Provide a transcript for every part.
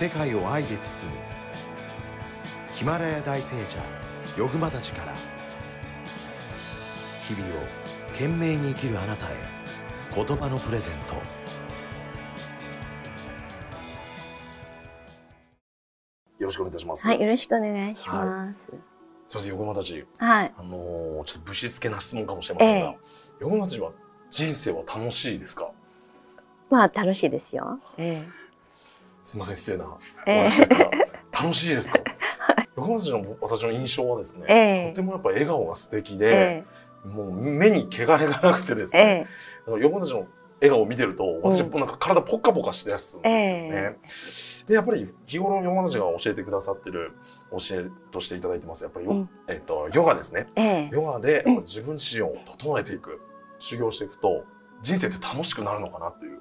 世界を愛で包むヒマラヤ大聖者ヨグマたちから日々を懸命に生きるあなたへ言葉のプレゼントよろしくお願いいたします。はい、よろしくお願いします。すみません、横間たち、はい。あのーちょっとぶしつけな質問かもしれませんが、え横間たちは人生は楽しいですか？まあ、楽しいですよ。えすみません、失礼なおえ。え話だった。ら、楽しい。ですか横間たちの私の印象はですね、ええ。とてもやっぱ笑顔が素敵えで、もう目に汚れがなくてですえね、えあの横間たちの笑顔を見てると、私なんか体ポッカポカしてやすんですよね。で、やっぱり日頃横間たちが教えてくださってる教えとしていただいてます、やっぱりよ、うん。えっと、ヨガですね。ええ。ヨガで自分自身を整えていく、修行していくと、人生って楽しくなるのかなっていう。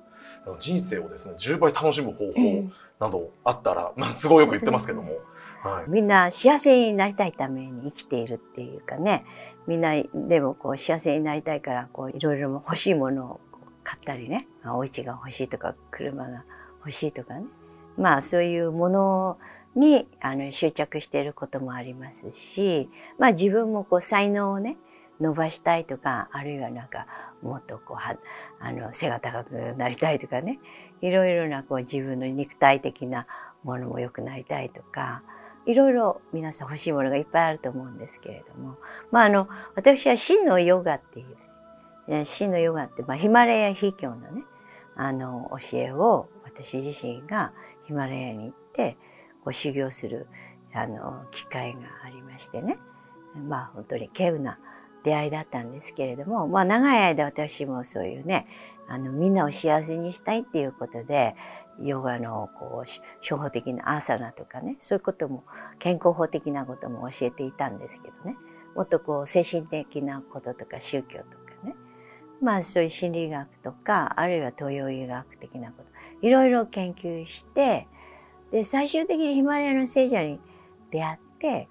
人生をですね、10倍楽しむ方え法などあったら、まあ、都合よく言ってますけども、はい。みんな幸せになりたいために生きているっていうかね。みんなでもこう幸せになりたいからこういろいろ欲しいものを買ったりね。まあお家が欲しいとか車が欲しいとかね。まあそういうものにあの執着していることもありますし。まあ自分もこう才能をね伸ばしたいとかあるいはなんかもっとこうはあの背が高くなりたいとかね。いろいろなこう自分の肉体的なものも良くなりたいとかいろいろ皆さん欲しいものがいっぱいあると思うんですけれども、まあ、あの私は真のヨガっていう真のヨガって、まあ、ヒマラヤ秘境のねあの教えを私自身がヒマラヤに行ってこう修行するあの機会がありましてね。まあ本当に稀有な出会いだったんですけれども、まあ、長い間私もそういうねあのみんなを幸せにしたいっていうことでヨガのこうし初歩的なアーサナとかねそういうことも健康法的なことも教えていたんですけどね。もっとこう精神的なこととか宗教とかね。まあそういう心理学とかあるいは東洋医学的なこといろいろ研究してで最終的にヒマラヤの聖者に出会って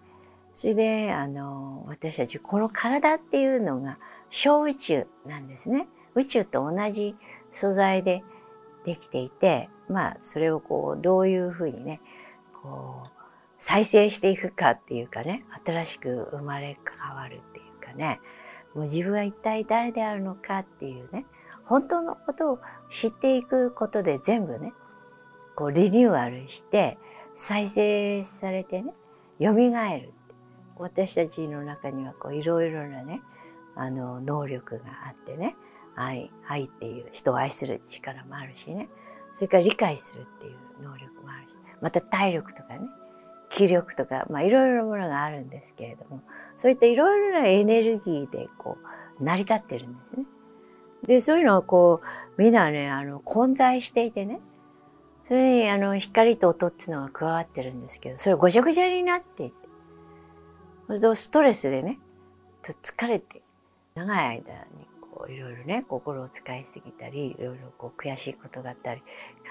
それであの私たちこの体っていうのが小宇宙なんですね。宇宙と同じ素材でできていてまあそれをこうどういうふうにねこう再生していくかっていうかね新しく生まれ変わるっていうかねもう自分は一体誰であるのかっていうね本当のことを知っていくことで全部ねこうリニューアルして再生されてね蘇る私たちの中にはいろいろなねあの能力があってね愛愛っていう人を愛する力もあるしねそれから理解するっていう能力もあるしまた体力とかね気力とか、まあ、いろいろなものがあるんですけれどもそういったいろいろなエネルギーでこう成り立ってるんですね。でそういうのはこうみんなねあの混在していてねそれにあの光と音っていうのが加わってるんですけどそれごちゃごちゃになっていてそれとストレスでね疲れて長い間にこういろいろね心を使いすぎたりいろいろこう悔しいことがあったり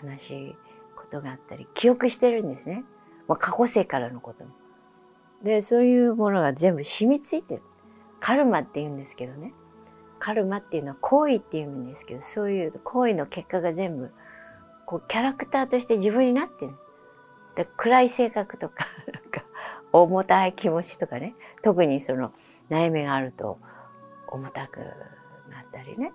悲しいことがあったり記憶してるんですね、まあ、過去世からのことも。でそういうものが全部染みついてる。カルマって言うんですけどね。カルマっていうのは行為っていうんですけどそういう行為の結果が全部こうキャラクターとして自分になってる。暗い性格とか重たい気持ちとかね特にその悩みがあると重たくなったりね。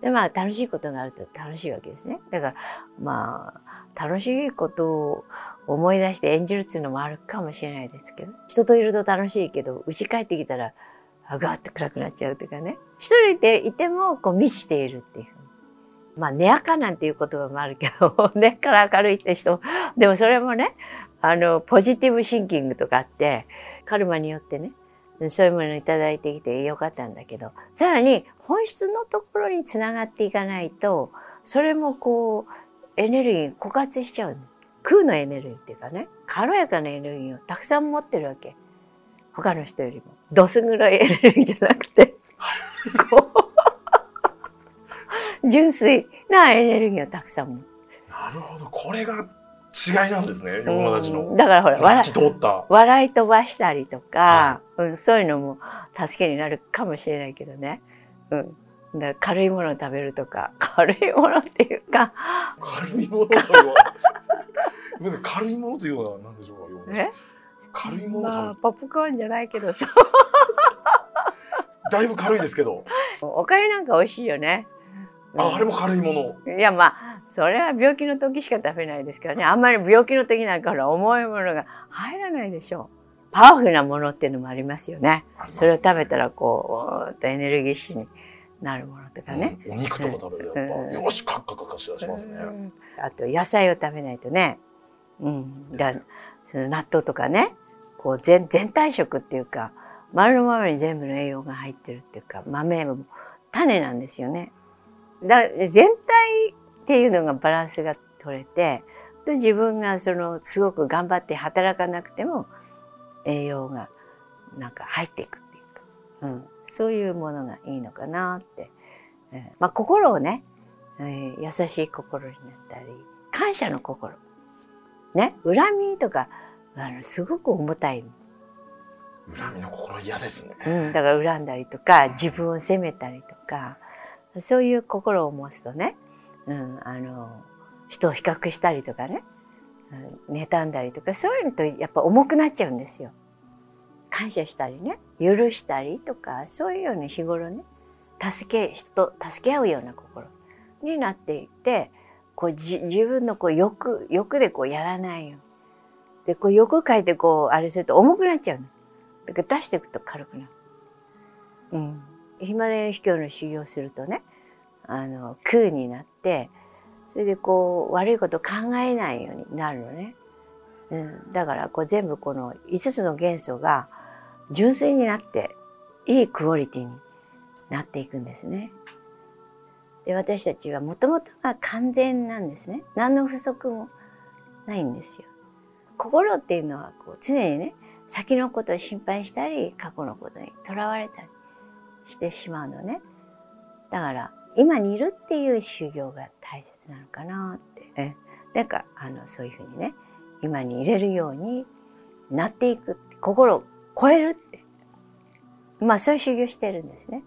でまあ楽しいことがあると楽しいわけですね。だからまあ楽しいことを思い出して演じるっていうのもあるかもしれないですけど人といると楽しいけど家帰ってきたらガーッと暗くなっちゃうとかね。一人でいてもこう満ちているっていう。まあ、根垢なんていう言葉もあるけど根っから明るいって人。でもそれもねあのポジティブシンキングとかあってカルマによってねそういうものを頂いてきてよかったんだけどさらに本質のところにつながっていかないとそれもこうエネルギー枯渇しちゃうの。空のエネルギーっていうかね軽やかなエネルギーをたくさん持ってるわけ。他の人よりも。どす黒いエネルギーじゃなくて。こう。純粋なエネルギーをたくさん持ってなるほど。これが違いなんですね、横間たちうんの。だからほら笑透き通った。笑い飛ばしたりとか、うん、そういうのも助けになるかもしれないけどね、うん、だから軽いものを食べるとか 軽いものっていうか。軽いものとは軽いものというのは何でしょうかえ？軽いものまあ、ポップコーンじゃないけどさだいぶ軽いですけど。おかゆなんか美味しいよね。ああれも軽いもの。いやまあそれは病気の時しか食べないですからね。あんまり病気の時なんかほら重いものが入らないでしょう。パワフルなものっていうのもありますよね。それを食べたらこうっとエネルギッシュになるものとかね、うん。お肉とか食べるとやっぱ、うん。よしカッカカカしだしますね、うんあと野菜を食べないとね、うん、だその納豆とかねこう全全体食っていうか丸のままに全部の栄養が入ってるっていうか豆も種なんですよね。だ全体っていうのがバランスが取れてで自分がそのすごく頑張って働かなくても栄養がなんか入っていくっていうか、うん、そういうものがいいのかなって、えーまあ、心をね、えー優しい心になったり感謝の心。ね。恨みとかあのすごく重たい、恨みの心嫌ですね。うん、だから恨んだりとか自分を責めたりとかそういう心を持つとね、うん、あの人を比較したりとかねうん妬んだりとかそういうのとやっぱ重くなっちゃうんですよ。感謝したりね許したりとかそういうように日頃ね助け人と助け合うような心になっていてこう自分のこう欲欲でこうやらないようでこう欲書いてこうあれすると重くなっちゃうの。だから出していくと軽くなる。うん、ヒマラヤ秘境の修行するとねあの空になってそれでこう悪いこと考えないようになるのね。うん、だからこう全部この5つの元素が純粋になっていいクオリティになっていくんですね。で私たちはもともとが完全なんですね。何の不足もないんですよ。心っていうのはこう常にね先のことを心配したり過去のことにとらわれたりしてしまうのね。だから今にいるっていう修行が大切なのかなって。えなんかあのそういうふうにね今に入れるようになっていく心を超えるってまあそういう修行してるんですね。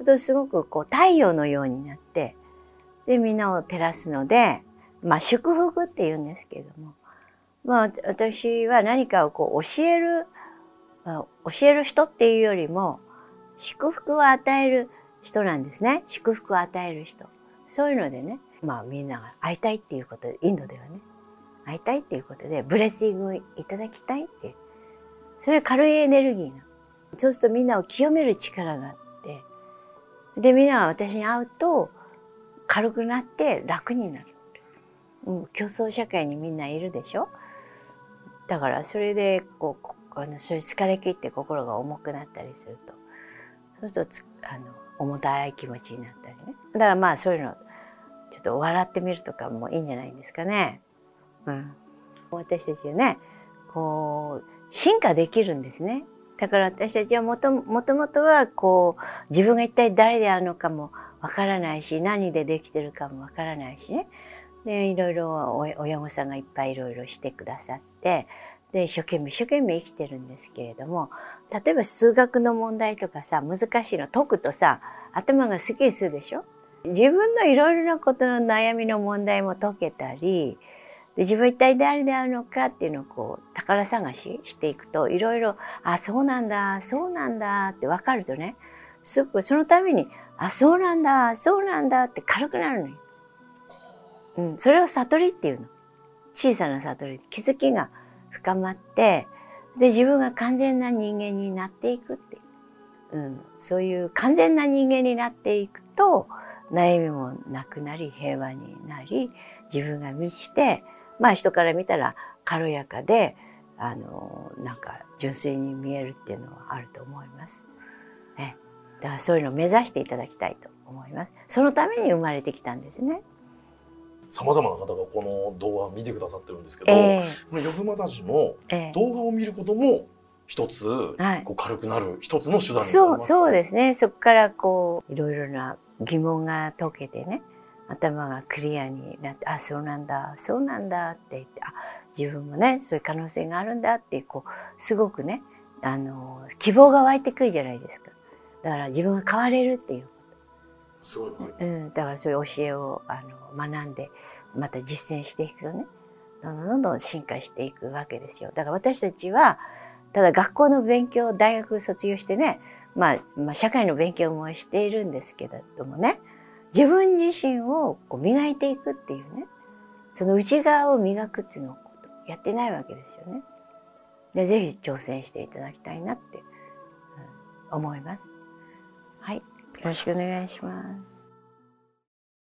あとすごくこう太陽のようになってでみんなを照らすのでまあ祝福って言うんですけれどもまあ私は何かをこう教える教える人っていうよりも祝福を与える人なんですね。祝福を与える人。そういうのでねまあみんなが会いたいっていうことでインドではね。会いたいっていうことでブレッシングをいただきたいっていう。そういう軽いエネルギーなそうするとみんなを清める力があって。でみんなが私に会うと軽くなって楽になる、うん、競争社会にみんないるでしょ。だからそれでこうあのそういう疲れ切って心が重くなったりすると。そうするとあの重たい気持ちになったりねだからまあそういうのちょっと笑ってみるとかもいいんじゃないですかね。うん、私たちはねこう進化できるんですね。だから私たちはもともともとはこう自分が一体誰であるのかもわからないし何でできてるかもわからないしねでいろいろ親御さんがいっぱいいろいろしてくださってで一生懸命一生懸命生きてるんですけれども例えば数学の問題とかさ難しいの解くとさ頭がすっきりするでしょ？自分のいろいろなことの悩みの問題も解けたりで自分一体誰であるのかっていうのをこう宝探ししていくといろいろあそうなんだそうなんだって分かるとねすごくそのためにあそうなんだそうなんだって軽くなるのよ。うん、それを悟りっていうの。小さな悟り気づきが深まってで自分が完全な人間になっていくっていう、うん、そういう完全な人間になっていくと悩みもなくなり平和になり自分が満ちてまあ人から見たら軽やかであのなんか純粋に見えるっていうのはあると思います。ね、だからそういうのを目指していただきたいと思います。そのために生まれてきたんですね。さまざまな方がこの動画を見てくださってるんですけど、えこのヨグマダジもええ。え動画を見ることも一つ、はい。こう軽くなる一つの手段になりそうますそうですね。そこからこういろいろな疑問が解けてね頭がクリアになってあそうなんだそうなんだって言ってあ自分もねそういう可能性があるんだってこうすごくねあの希望が湧いてくるじゃないですか。だから自分が変われるっていう、すごい、うん、だからそういう教えをあの学んでまた実践していくとねどんどんどんどん進化していくわけですよ。だから私たちはただ学校の勉強大学卒業してね、まあ、まあ社会の勉強もしているんですけれどもね自分自身をこう磨いていくっていうねその内側を磨くっていうのをやってないわけですよね。でぜひ挑戦していただきたいなって、思います。よろしくお願いします。